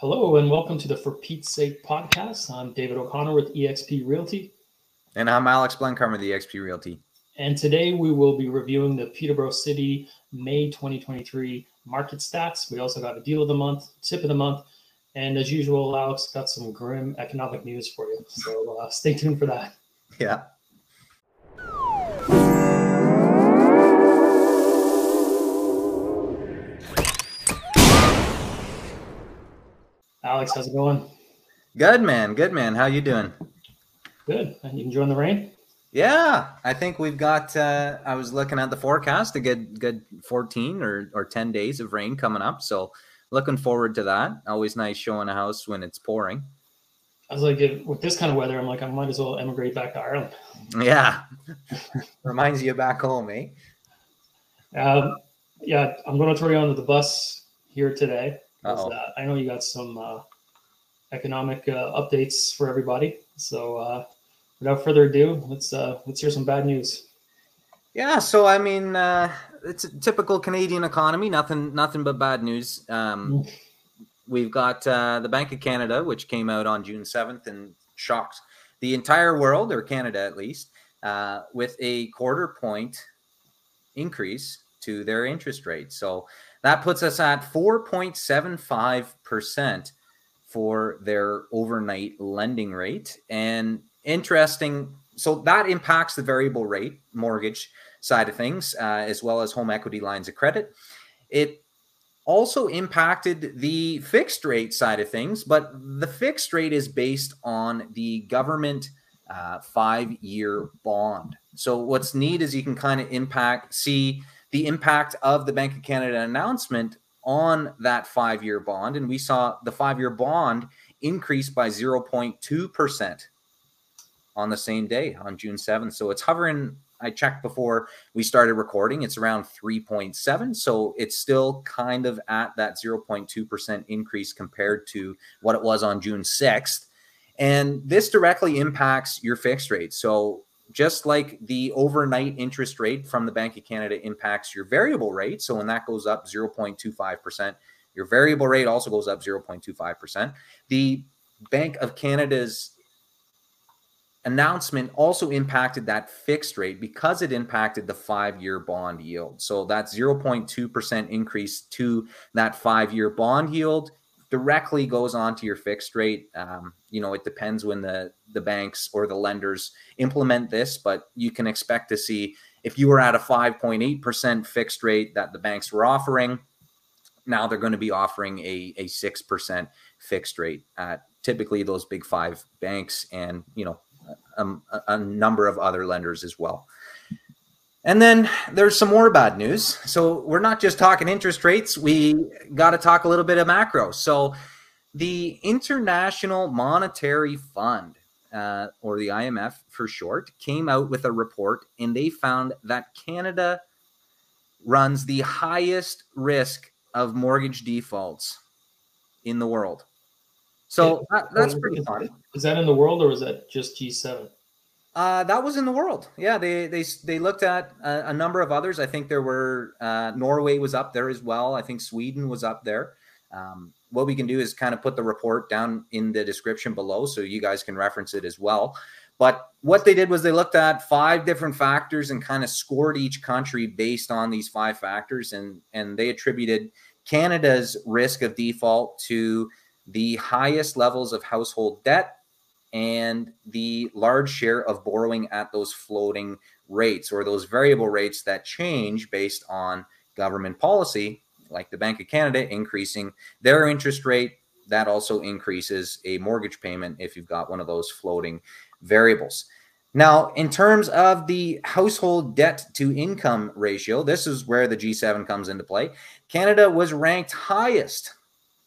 Hello and welcome to the For Pete's Sake podcast. I'm David O'Connor with eXp Realty. And I'm Alex Blenkarn with eXp Realty. And today we will be reviewing the Peterborough City May 2023 market stats. We also got a deal of the month, tip of the month, and as usual, Alex got some grim economic news for you. So uh, stay tuned for that. Yeah. Alex, how's it going? Good man, good man. How you doing? Good. And you enjoying the rain? Yeah, I think we've got. Uh, I was looking at the forecast, a good good fourteen or or ten days of rain coming up. So looking forward to that. Always nice showing a house when it's pouring. I was like, if, with this kind of weather, I'm like, I might as well emigrate back to Ireland. Yeah, reminds you back home, eh? Um, yeah, I'm going to throw you under the bus here today. Uh, I know you got some uh, economic uh, updates for everybody. So uh, without further ado, let's uh, let's hear some bad news. Yeah, so I mean, uh, it's a typical Canadian economy. Nothing, nothing but bad news. Um, we've got uh, the Bank of Canada, which came out on June seventh and shocked the entire world, or Canada at least, uh, with a quarter point increase to their interest rate. So that puts us at four point seven five percent for their overnight lending rate. And interesting, so that impacts the variable rate mortgage side of things, uh, as well as home equity lines of credit. It also impacted the fixed rate side of things, but the fixed rate is based on the government uh, five year bond. So what's neat is you can kind of impact see the impact of the Bank of Canada announcement on that five year bond. And we saw the five year bond increase by 0.2% on the same day on June 7th. So it's hovering. I checked before we started recording, it's around 3.7. So it's still kind of at that 0.2% increase compared to what it was on June 6th. And this directly impacts your fixed rate. So just like the overnight interest rate from the Bank of Canada impacts your variable rate. So when that goes up 0.25%, your variable rate also goes up 0.25%. The Bank of Canada's announcement also impacted that fixed rate because it impacted the five year bond yield. So that 0.2% increase to that five year bond yield directly goes onto your fixed rate. Um, you know, it depends when the the banks or the lenders implement this, but you can expect to see if you were at a 5.8% fixed rate that the banks were offering, now they're going to be offering a, a 6% fixed rate at typically those big five banks and, you know, a, a number of other lenders as well. And then there's some more bad news. So we're not just talking interest rates, we got to talk a little bit of macro. So the International Monetary Fund, uh, or the IMF for short, came out with a report and they found that Canada runs the highest risk of mortgage defaults in the world. So that, that's pretty fun. Is that in the world or is that just G7? Uh, that was in the world. Yeah, they they they looked at a, a number of others. I think there were uh, Norway was up there as well. I think Sweden was up there. Um, what we can do is kind of put the report down in the description below so you guys can reference it as well. But what they did was they looked at five different factors and kind of scored each country based on these five factors, and and they attributed Canada's risk of default to the highest levels of household debt and the large share of borrowing at those floating rates or those variable rates that change based on government policy, like the Bank of Canada increasing their interest rate. That also increases a mortgage payment if you've got one of those floating variables. Now, in terms of the household debt to income ratio, this is where the G7 comes into play. Canada was ranked highest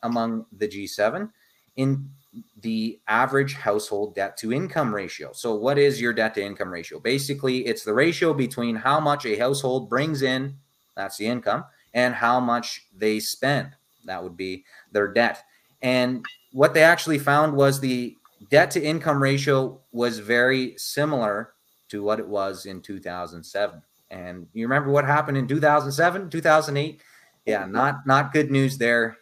among the G7 in the average household debt to income ratio. So, what is your debt to income ratio? Basically, it's the ratio between how much a household brings in, that's the income, and how much they spend, that would be their debt. And what they actually found was the debt to income ratio was very similar to what it was in 2007. And you remember what happened in 2007, 2008? Yeah, not not good news there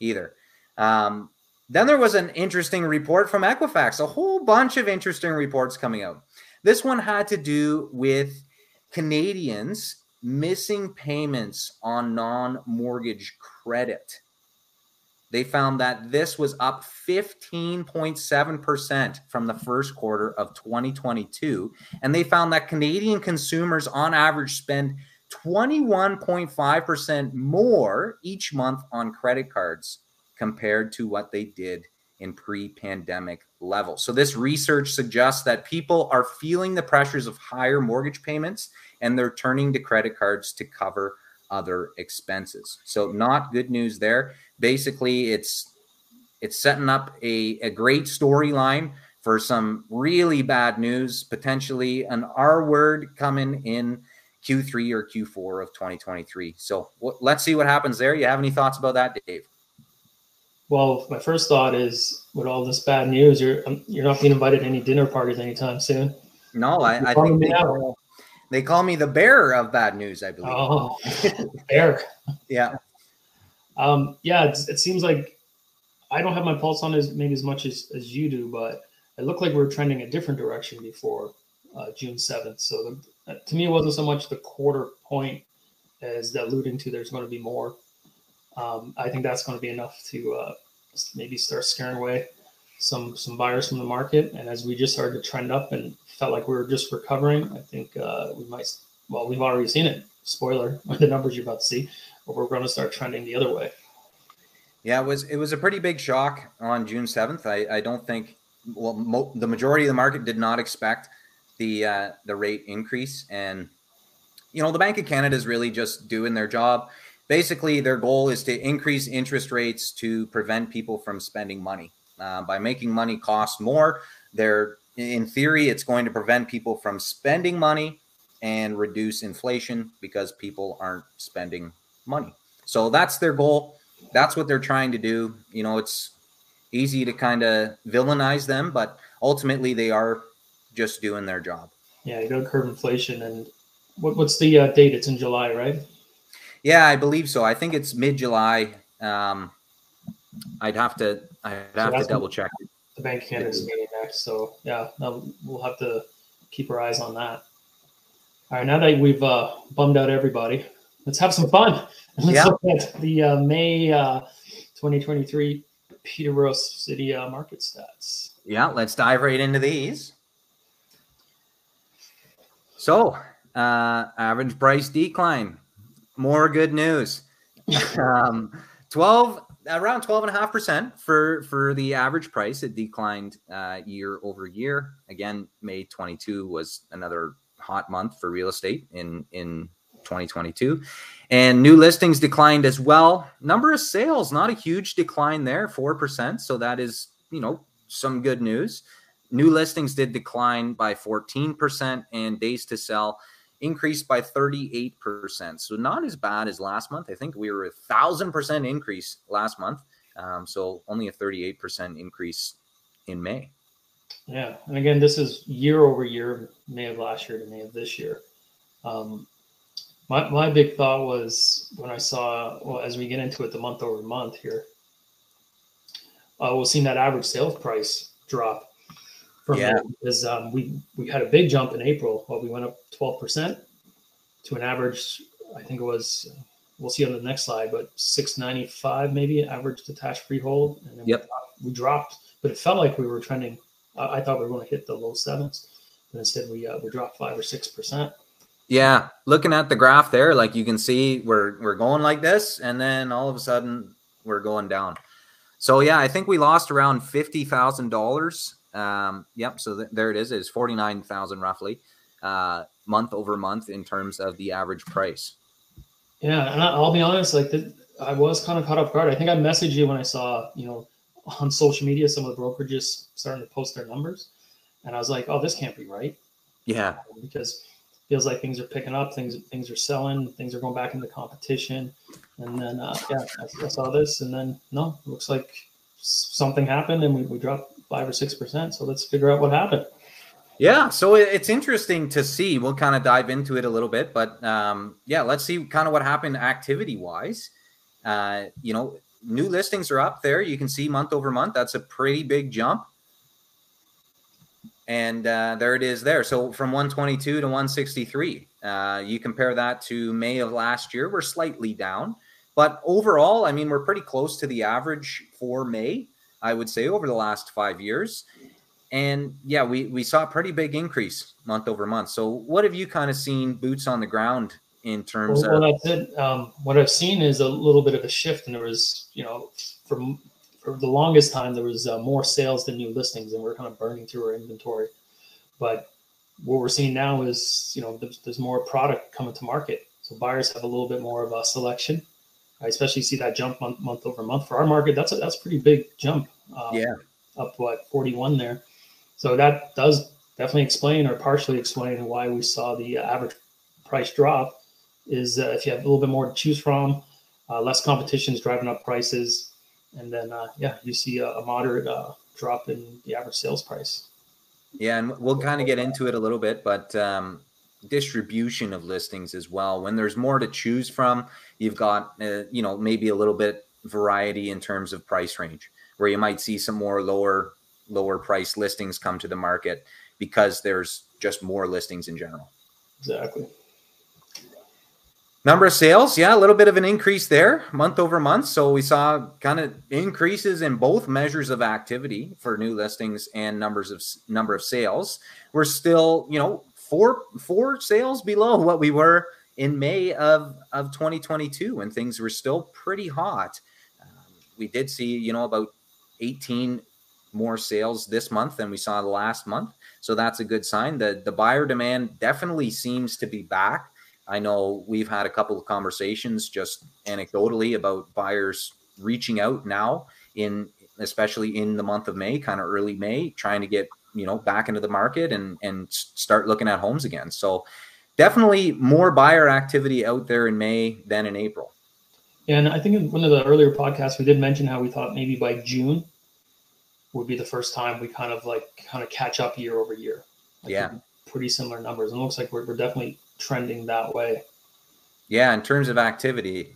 either. Um, Then there was an interesting report from Equifax, a whole bunch of interesting reports coming out. This one had to do with Canadians missing payments on non mortgage credit. They found that this was up 15.7% from the first quarter of 2022. And they found that Canadian consumers on average spend 21.5% more each month on credit cards compared to what they did in pre pandemic levels. So, this research suggests that people are feeling the pressures of higher mortgage payments and they're turning to credit cards to cover other expenses. So, not good news there. Basically, it's it's setting up a, a great storyline for some really bad news, potentially an R word coming in Q3 or Q4 of 2023. So w- let's see what happens there. You have any thoughts about that, Dave? Well, my first thought is with all this bad news, you're um, you're not being invited to any dinner parties anytime soon. No, I, I think they call, they call, me the bearer of bad news. I believe. Oh, bear. yeah. Um, yeah, it seems like I don't have my pulse on as maybe as much as, as you do, but it looked like we are trending a different direction before uh, June seventh. So the, to me, it wasn't so much the quarter point as alluding to there's going to be more um, I think that's going to be enough to uh, maybe start scaring away some some buyers from the market. And as we just started to trend up and felt like we were just recovering, I think uh, we might. Well, we've already seen it. Spoiler: the numbers you're about to see, but we're going to start trending the other way. Yeah, it was it was a pretty big shock on June seventh. I, I don't think well mo- the majority of the market did not expect the uh, the rate increase, and you know the Bank of Canada is really just doing their job basically their goal is to increase interest rates to prevent people from spending money. Uh, by making money cost more they're in theory it's going to prevent people from spending money and reduce inflation because people aren't spending money. So that's their goal. That's what they're trying to do. You know it's easy to kind of villainize them but ultimately they are just doing their job. Yeah you got to curb inflation and what, what's the uh, date? It's in july right yeah, I believe so. I think it's mid July. Um, I'd have to I'd have so to double check. The Bank of Canada's meeting next, so yeah, we'll have to keep our eyes on that. All right, now that we've uh, bummed out everybody, let's have some fun. Let's yeah. look at the uh, May uh, 2023 Peterborough City uh, market stats. Yeah, let's dive right into these. So, uh, average price decline more good news. um, 12 around 12 and a half percent for for the average price. It declined uh, year over year. Again may 22 was another hot month for real estate in in 2022 and new listings declined as well. Number of sales not a huge decline there 4% so that is you know some good news. New listings did decline by 14% and days to sell increased by 38%. So not as bad as last month. I think we were a thousand percent increase last month. Um, so only a 38% increase in May. Yeah. And again, this is year over year, May of last year to May of this year. Um, my, my big thought was when I saw, well, as we get into it, the month over month here, uh, we'll see that average sales price drop from yeah. because um, we we had a big jump in April. Well, we went up 12% to an average. I think it was. We'll see on the next slide, but 695 maybe average detached freehold, and then yep. we, dropped, but it felt like we were trending. I, I thought we were going to hit the low sevens, but instead we uh, we dropped five or six percent. Yeah, looking at the graph there, like you can see, we're we're going like this, and then all of a sudden we're going down. So yeah, I think we lost around fifty thousand dollars um, yep. So th- there it is. It's forty nine thousand roughly, uh, month over month in terms of the average price. Yeah, and I'll be honest. Like the, I was kind of caught off guard. I think I messaged you when I saw you know on social media some of the brokerages starting to post their numbers, and I was like, oh, this can't be right. Yeah. Because feels like things are picking up, things things are selling, things are going back into competition, and then uh, yeah, I, I saw this, and then no, looks like something happened, and we, we dropped five or six percent. So let's figure out what happened. Yeah, so it's interesting to see. We'll kind of dive into it a little bit, but um, yeah, let's see kind of what happened activity wise. Uh, you know, new listings are up there. You can see month over month. That's a pretty big jump. And uh, there it is there. So from 122 to 163. Uh, you compare that to May of last year, we're slightly down. But overall, I mean, we're pretty close to the average for May, I would say, over the last five years. And yeah, we, we saw a pretty big increase month over month. So, what have you kind of seen boots on the ground in terms well, of? Well, that's it. Um, what I've seen is a little bit of a shift, and there was, you know, from for the longest time there was uh, more sales than new listings, and we're kind of burning through our inventory. But what we're seeing now is, you know, there's, there's more product coming to market, so buyers have a little bit more of a selection. I especially see that jump month, month over month for our market. That's a that's a pretty big jump. Um, yeah, up what 41 there. So that does definitely explain or partially explain why we saw the average price drop is uh, if you have a little bit more to choose from, uh, less competition is driving up prices, and then uh, yeah, you see a, a moderate uh, drop in the average sales price. Yeah, and we'll kind of get into it a little bit, but um, distribution of listings as well. When there's more to choose from, you've got uh, you know maybe a little bit variety in terms of price range, where you might see some more lower lower price listings come to the market because there's just more listings in general. Exactly. Number of sales, yeah, a little bit of an increase there month over month. So we saw kind of increases in both measures of activity for new listings and numbers of number of sales. We're still, you know, four four sales below what we were in May of of 2022 when things were still pretty hot. Um, we did see, you know, about 18 more sales this month than we saw last month. So that's a good sign. The the buyer demand definitely seems to be back I know we've had a couple of conversations just anecdotally about buyers reaching out now in especially in the month of May, kind of early May, trying to get, you know, back into the market and and start looking at homes again. So definitely more buyer activity out there in May than in April. And I think in one of the earlier podcasts we did mention how we thought maybe by June would be the first time we kind of like kind of catch up year over year. Like yeah. Pretty similar numbers. And it looks like we're, we're definitely trending that way. Yeah, in terms of activity.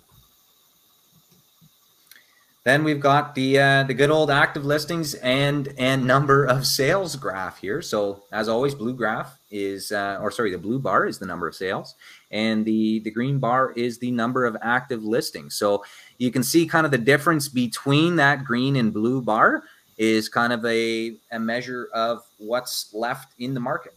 Then we've got the uh, the good old active listings and and number of sales graph here. So as always, blue graph is uh, or sorry, the blue bar is the number of sales, and the the green bar is the number of active listings. So you can see kind of the difference between that green and blue bar is kind of a, a measure of what's left in the market.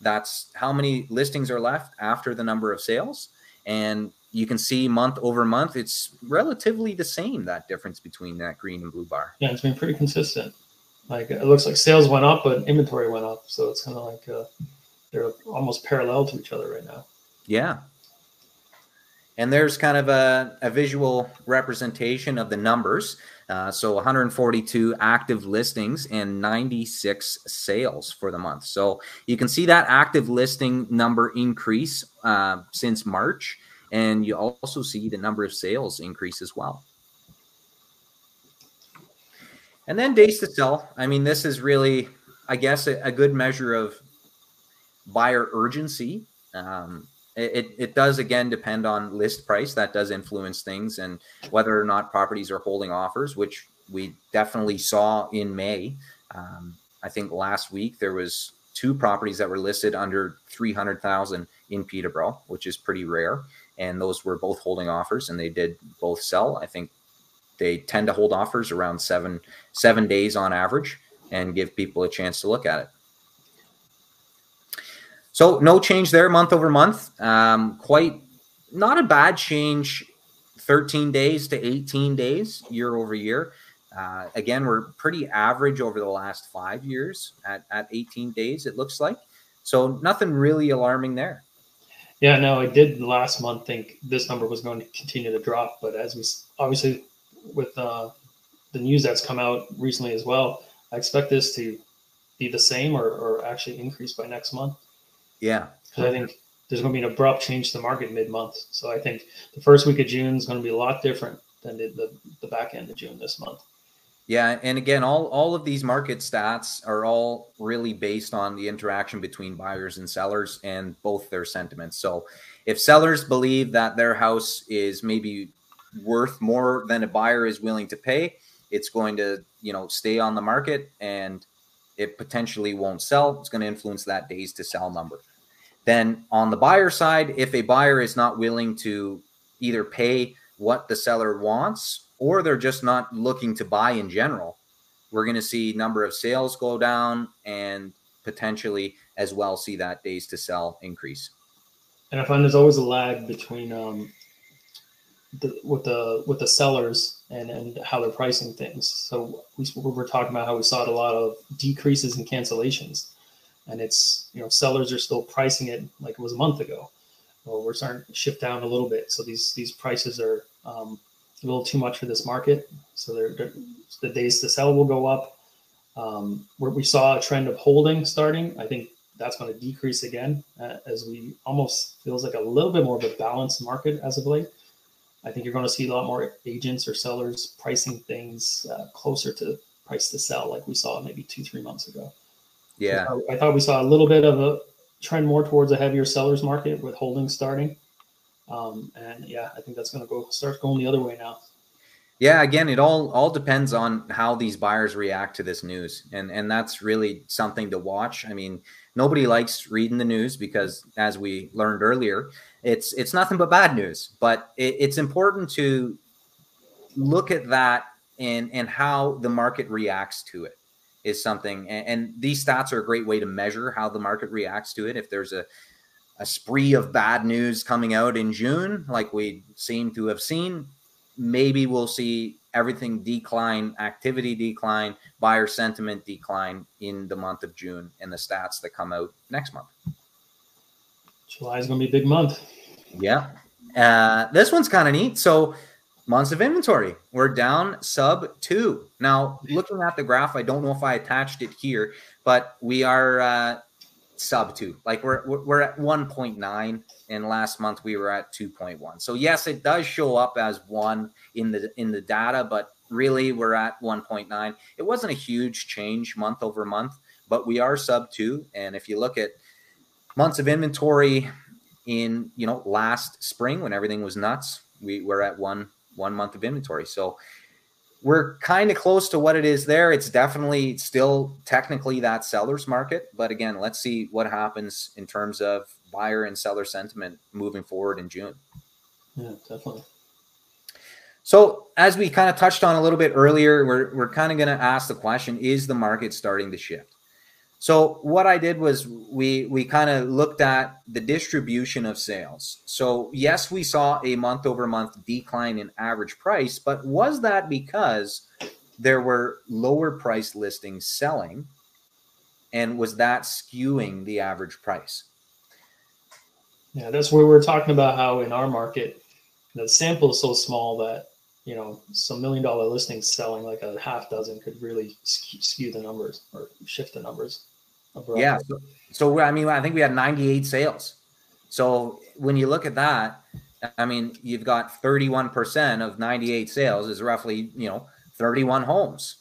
That's how many listings are left after the number of sales. And you can see month over month, it's relatively the same, that difference between that green and blue bar. Yeah, it's been pretty consistent. Like it looks like sales went up, but inventory went up. So it's kind of like uh, they're almost parallel to each other right now. Yeah. And there's kind of a, a visual representation of the numbers. Uh, so 142 active listings and 96 sales for the month. So you can see that active listing number increase uh, since March, and you also see the number of sales increase as well. And then days to sell. I mean, this is really, I guess, a, a good measure of buyer urgency. Um, it, it does again depend on list price that does influence things and whether or not properties are holding offers which we definitely saw in may um, i think last week there was two properties that were listed under 300000 in peterborough which is pretty rare and those were both holding offers and they did both sell i think they tend to hold offers around seven seven days on average and give people a chance to look at it so no change there month over month. Um, quite not a bad change. 13 days to 18 days year over year. Uh, again, we're pretty average over the last five years at, at 18 days, it looks like. So nothing really alarming there. Yeah, no, I did last month think this number was going to continue to drop, but as we obviously with uh, the news that's come out recently as well, I expect this to be the same or, or actually increase by next month. Yeah. Because I think there's going to be an abrupt change to the market mid month. So I think the first week of June is going to be a lot different than the, the, the back end of June this month. Yeah, and again, all all of these market stats are all really based on the interaction between buyers and sellers and both their sentiments. So, if sellers believe that their house is maybe worth more than a buyer is willing to pay, it's going to, you know, stay on the market and it potentially won't sell. It's going to influence that days to sell number. Then on the buyer side, if a buyer is not willing to either pay what the seller wants or they're just not looking to buy in general, we're going to see number of sales go down and potentially as well see that days to sell increase. And I find there's always a lag between um, the, with the with the sellers and and how they're pricing things. So we, we were talking about how we saw a lot of decreases in cancellations, and it's you know sellers are still pricing it like it was a month ago. Well, we're starting to shift down a little bit. So these these prices are um, a little too much for this market. So they're, they're, the days to sell will go up. Um, where we saw a trend of holding starting, I think that's going to decrease again uh, as we almost feels like a little bit more of a balanced market as of late. I think you're going to see a lot more agents or sellers pricing things uh, closer to price to sell, like we saw maybe two, three months ago. Yeah, I I thought we saw a little bit of a trend more towards a heavier sellers market with holding starting. Um, and yeah, I think that's going to go start going the other way now. Yeah, again, it all all depends on how these buyers react to this news, and and that's really something to watch. I mean, nobody likes reading the news because, as we learned earlier, it's it's nothing but bad news. But it, it's important to look at that and and how the market reacts to it is something. And, and these stats are a great way to measure how the market reacts to it. If there's a a spree of bad news coming out in June, like we seem to have seen, maybe we'll see everything decline, activity decline, buyer sentiment decline in the month of June and the stats that come out next month. July is going to be a big month. Yeah. Uh, this one's kind of neat. So, months of inventory, we're down sub two. Now, looking at the graph, I don't know if I attached it here, but we are uh, sub two. Like we're we're at 1.9 and last month we were at 2.1. So yes, it does show up as one in the in the data, but really we're at 1.9. It wasn't a huge change month over month, but we are sub 2 and if you look at months of inventory in, you know, last spring when everything was nuts, we were at one one month of inventory. So we're kind of close to what it is there. It's definitely still technically that seller's market, but again, let's see what happens in terms of buyer and seller sentiment moving forward in June. Yeah, definitely. So, as we kind of touched on a little bit earlier, we're, we're kind of going to ask the question is the market starting to shift? So what I did was we we kind of looked at the distribution of sales. So yes, we saw a month over month decline in average price, but was that because there were lower price listings selling and was that skewing the average price? Yeah, that's where we're talking about how in our market the sample is so small that you know some million dollar listings selling like a half dozen could really skew the numbers or shift the numbers yeah. So, so, I mean, I think we had 98 sales. So when you look at that, I mean, you've got 31% of 98 sales is roughly, you know, 31 homes.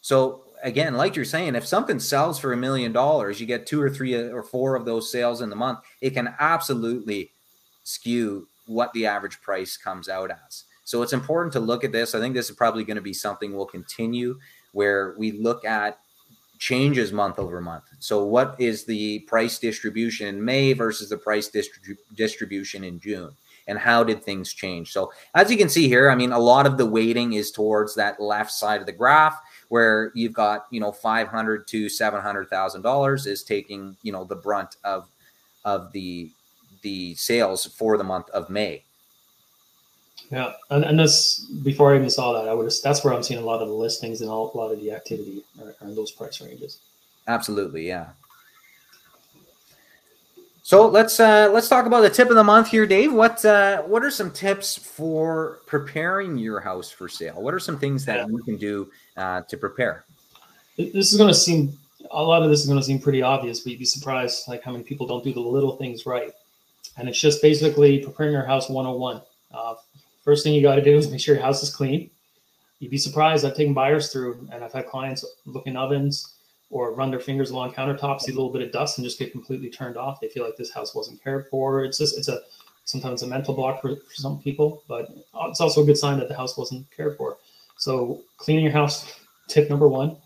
So again, like you're saying, if something sells for a million dollars, you get two or three or four of those sales in the month, it can absolutely skew what the average price comes out as. So it's important to look at this. I think this is probably going to be something we'll continue where we look at changes month over month. So, what is the price distribution in May versus the price distri- distribution in June? And how did things change? So, as you can see here, I mean, a lot of the weighting is towards that left side of the graph where you've got, you know, 500 to $700,000 is taking, you know, the brunt of, of the, the sales for the month of May. Yeah, and, and this before I even saw that, I would have. That's where I'm seeing a lot of the listings and all, a lot of the activity are, are in those price ranges. Absolutely, yeah. So let's uh, let's talk about the tip of the month here, Dave. What uh, what are some tips for preparing your house for sale? What are some things that yeah. you can do uh, to prepare? This is going to seem a lot of this is going to seem pretty obvious, but you'd be surprised like how many people don't do the little things right. And it's just basically preparing your house 101. Uh, First thing you got to do is make sure your house is clean. You'd be surprised. I've taken buyers through, and I've had clients look in ovens or run their fingers along countertops, see a little bit of dust, and just get completely turned off. They feel like this house wasn't cared for. It's just it's a sometimes a mental block for, for some people, but it's also a good sign that the house wasn't cared for. So cleaning your house, tip number one.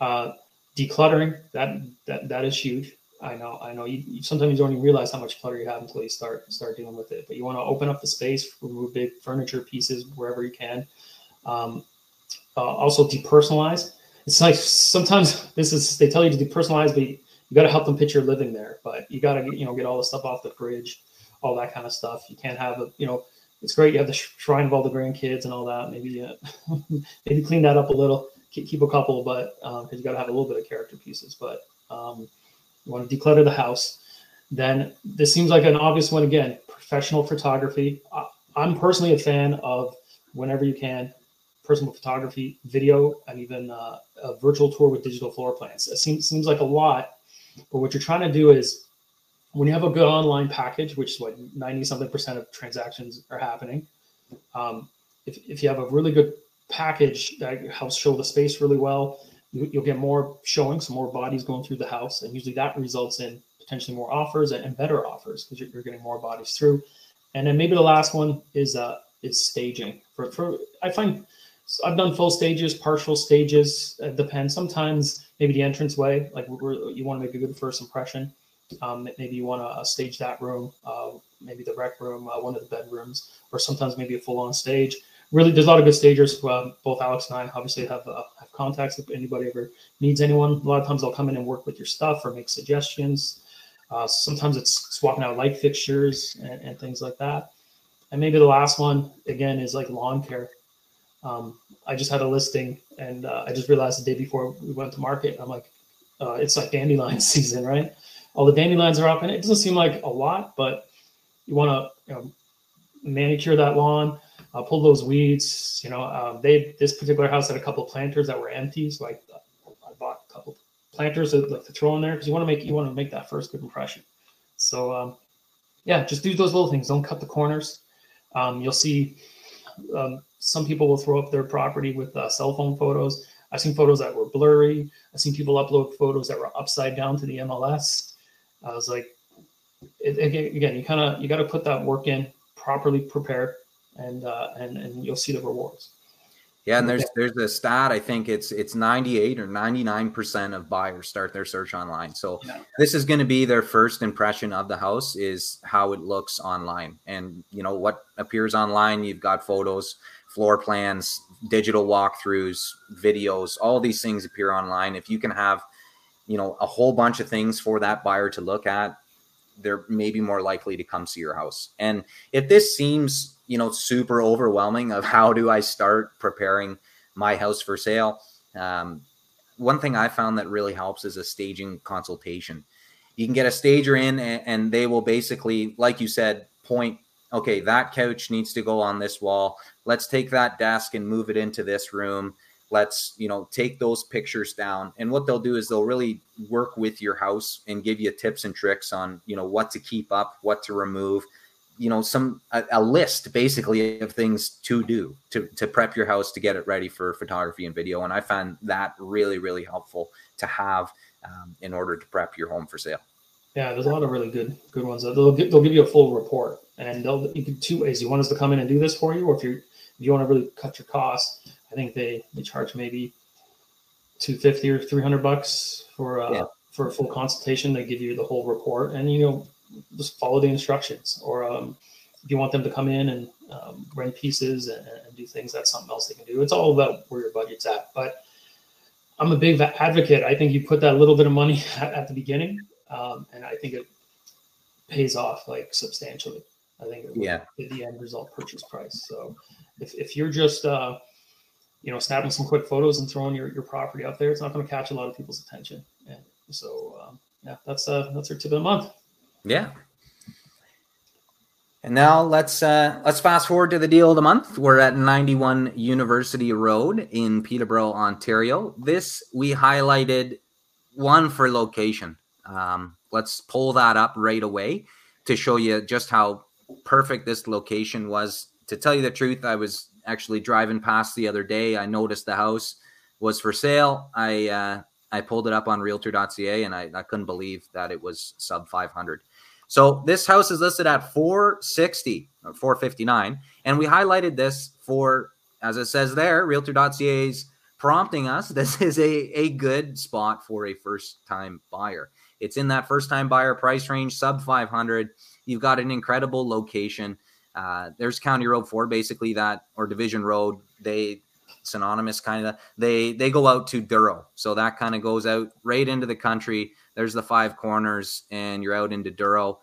Uh, decluttering that that that is huge. I know, I know. You, sometimes you don't even realize how much clutter you have until you start start dealing with it. But you want to open up the space, remove big furniture pieces wherever you can. Um, uh, also, depersonalize. It's like sometimes this is they tell you to depersonalize, but you, you got to help them picture living there. But you got to you know get all the stuff off the fridge, all that kind of stuff. You can't have a you know. It's great you have the shrine of all the grandkids and all that. Maybe uh, maybe clean that up a little. Keep, keep a couple, but because um, you got to have a little bit of character pieces. But um, you want to declutter the house. Then this seems like an obvious one again. Professional photography. I'm personally a fan of whenever you can personal photography, video, and even uh, a virtual tour with digital floor plans. It seems seems like a lot, but what you're trying to do is when you have a good online package, which is what 90 something percent of transactions are happening. Um, if, if you have a really good package that helps show the space really well, you, will get more showings, some more bodies going through the house, and usually that results in potentially more offers and, and better offers because you're, you're, getting more bodies through. And then maybe the last one is uh, is staging. For for I find I've done full stages, partial stages. It depends. Sometimes maybe the entrance way, like you want to make a good first impression. Um, maybe you want to uh, stage that room, uh, maybe the rec room, uh, one of the bedrooms, or sometimes maybe a full on stage really, there's a lot of good stagers. Um, both Alex and I obviously have uh, have contacts if anybody ever needs anyone. A lot of times they'll come in and work with your stuff or make suggestions. Uh, sometimes it's swapping out light fixtures and, and, things like that. And maybe the last one again is like lawn care. Um, I just had a listing and uh, I just realized the day before we went to market, I'm like, uh, it's like dandelion season, right? All the dandelions are up, and it doesn't seem like a lot, but you want to you know, manicure that lawn uh, pull those weeds. You know, um, they this particular house had a couple planters that were empty, so I, I bought a couple planters to, like, to throw in there because you want to make you want to make that first good impression. So um, yeah, just do those little things. Don't cut the corners. Um, you'll see um, some people will throw up their property with uh, cell phone photos. I've seen photos that were blurry. I've seen people upload photos that were upside down to the MLS. I was like, it, again, you kind of you got to put that work in, properly prepared, and uh, and and you'll see the rewards. Yeah, and there's there's a stat. I think it's it's 98 or 99 percent of buyers start their search online. So yeah. this is going to be their first impression of the house is how it looks online, and you know what appears online. You've got photos, floor plans, digital walkthroughs, videos. All these things appear online. If you can have, you know, a whole bunch of things for that buyer to look at, they're maybe more likely to come see your house. And if this seems you know super overwhelming of how do I start preparing my house for sale. Um, one thing I found that really helps is a staging consultation. You can get a stager in, and, and they will basically, like you said, point. Okay, that couch needs to go on this wall. Let's take that desk and move it into this room let's you know take those pictures down and what they'll do is they'll really work with your house and give you tips and tricks on you know what to keep up what to remove you know some a, a, list basically of things to do to to prep your house to get it ready for photography and video. And i found that really really helpful to have um, in order to prep your home for sale. Yeah there's a lot of really good good ones. They'll, give, they'll give you a full report and they'll you can two ways. You want us to come in and do this for you or if you if you want to really cut your costs i think they they charge maybe 250 or 300 bucks for uh yeah. for a full consultation. They give you the whole report and you know just follow the instructions. Or um, if you want them to come in and um, rent pieces and, and, do things, that's something else they can do. It's all about where your budget's at. But I'm a big advocate. I think you put that little bit of money at, at the beginning, um, and I think it pays off like substantially. I think it yeah, the end result purchase price. So if, if you're just uh, you know snapping some quick photos and throwing your, your property up there, it's not going to catch a lot of people's attention. And so um, yeah, that's uh, that's our tip of the month. Yeah. And now let's uh, let's fast forward to the deal of the month. We're at 91 University Road in Peterborough, Ontario. This we highlighted one for location. Um, let's pull that up right away to show you just how perfect this location was. To tell you the truth, I was actually driving past the other day. I noticed the house was for sale. I uh, I pulled it up on Realtor.ca and I, I couldn't believe that it was sub 500. So this house is listed at 460 or 459, and we highlighted this for, as it says there, Realtor.ca's prompting us. This is a a good spot for a first time buyer. It's in that first time buyer price range, sub 500. You've got an incredible location. Uh, there's County Road 4, basically that, or Division Road. They synonymous kind of they they go out to Douro. So that kind of goes out right into the country. There's the five corners and you're out into Douro.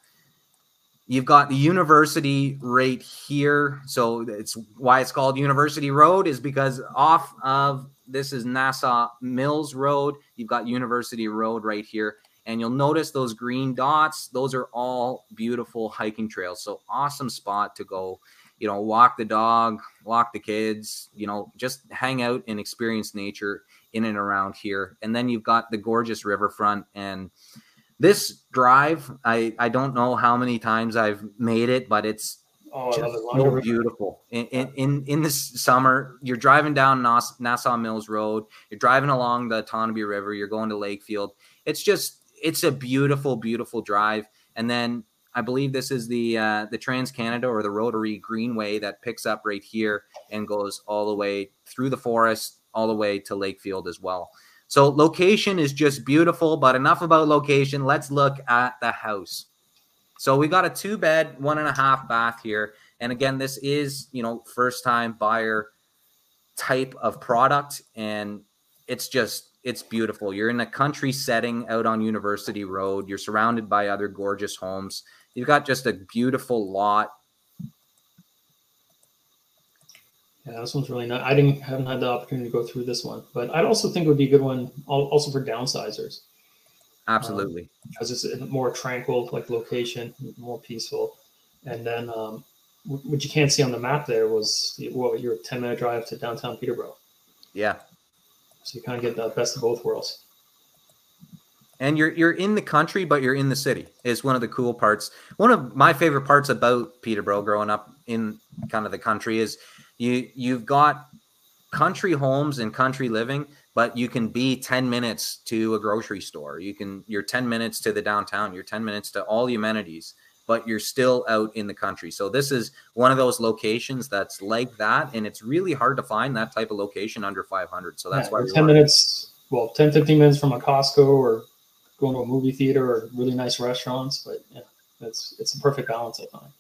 You've got the university right here. So it's why it's called University Road is because off of this is Nassau Mills Road. You've got University Road right here. And you'll notice those green dots, those are all beautiful hiking trails. So awesome spot to go, you know, walk the dog, walk the kids, you know, just hang out and experience nature in and around here. And then you've got the gorgeous riverfront and this drive, I I don't know how many times I've made it, but it's Oh, just so beautiful. In, in, in this summer, you're driving down Nass- Nassau Mills Road. You're driving along the Otonabee River. You're going to Lakefield. It's just it's a beautiful, beautiful drive. And then I believe this is the uh, the Trans Canada or the Rotary Greenway that picks up right here and goes all the way through the forest, all the way to Lakefield as well. So location is just beautiful. But enough about location. Let's look at the house. So we got a two bed, one and a half bath here. And again, this is, you know, first time buyer type of product. And it's just, it's beautiful. You're in a country setting out on University Road. You're surrounded by other gorgeous homes. You've got just a beautiful lot. Yeah, this one's really not. I didn't haven't had the opportunity to go through this one, but I'd also think it would be a good one also for downsizers. Absolutely. Um, because it's a more tranquil like location, more peaceful. And then um, what you can't see on the map there was what your 10 minute drive to downtown Peterborough. Yeah. So you kind of get the best of both worlds. And you're you're in the country, but you're in the city. Is one of the cool parts. One of my favorite parts about Peterborough, growing up in kind of the country, is you you've got country homes and country living, but you can be 10 minutes to a grocery store. You can you're 10 minutes to the downtown, you're 10 minutes to all the amenities, but you're still out in the country. So this is one of those locations that's like that and it's really hard to find that type of location under 500. So that's yeah, why 10 minutes, well, 10 15 minutes from a Costco or going to a movie theater or really nice restaurants, but yeah, it's it's a perfect balance I find.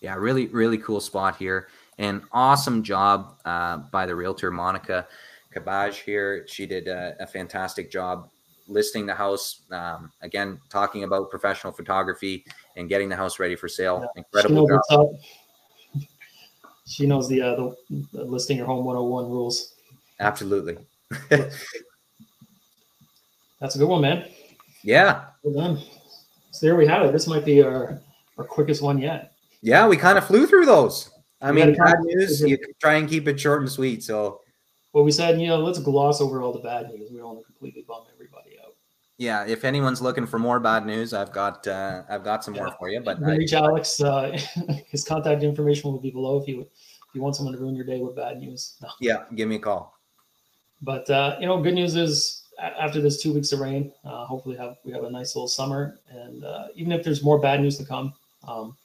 Yeah, really really cool spot here. An awesome job uh, by the realtor Monica Cabaj here. She did a, a fantastic job listing the house. Um, again, talking about professional photography and getting the house ready for sale. Yeah. Incredible she job. She knows the, uh, the, the listing your home 101 rules. Absolutely. That's a good one, man. Yeah. Well done. So there we have it. This might be our, our quickest one yet. Yeah, we kind of flew through those. I mean, bad news. You try and keep it short and sweet. So, well, we said, you know, let's gloss over all the bad news. We don't want to completely bum everybody out. Yeah, if anyone's looking for more bad news, I've got uh, I've got some yeah. more for you. But you reach Alex. Uh, his contact information will be below if you if you want someone to ruin your day with bad news. No. Yeah, give me a call. But uh, you know, good news is after this two weeks of rain, uh, hopefully have we have a nice little summer. And uh, even if there's more bad news to come, um,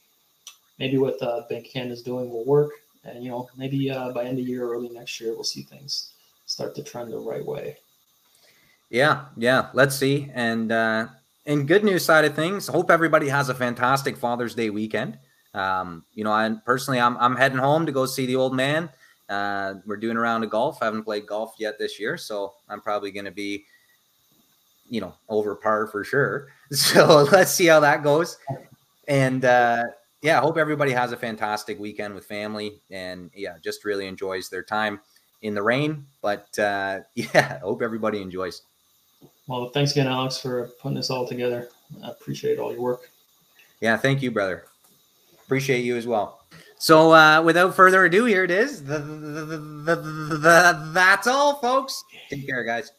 maybe what uh, Bank of Canada is doing will work. And, you know, maybe uh, by end of year, early next year, we'll see things start to trend the right way. Yeah, yeah. Let's see. And uh, in good news side of things, hope everybody has a fantastic Father's Day weekend. Um, you know, I personally, I'm, I'm heading home to go see the old man. Uh, we're doing a round of golf. I haven't played golf yet this year, so I'm probably going to be, you know, over par for sure. So let's see how that goes. And uh, yeah, I hope everybody has a fantastic weekend with family and yeah, just really enjoys their time in the rain. But uh, yeah, I hope everybody enjoys. Well, thanks again, Alex, for putting this all together. I appreciate all your work. Yeah, thank you, brother. Appreciate you as well. So, uh, without further ado, here it is. The, the, the, that's all, folks. Take care, guys.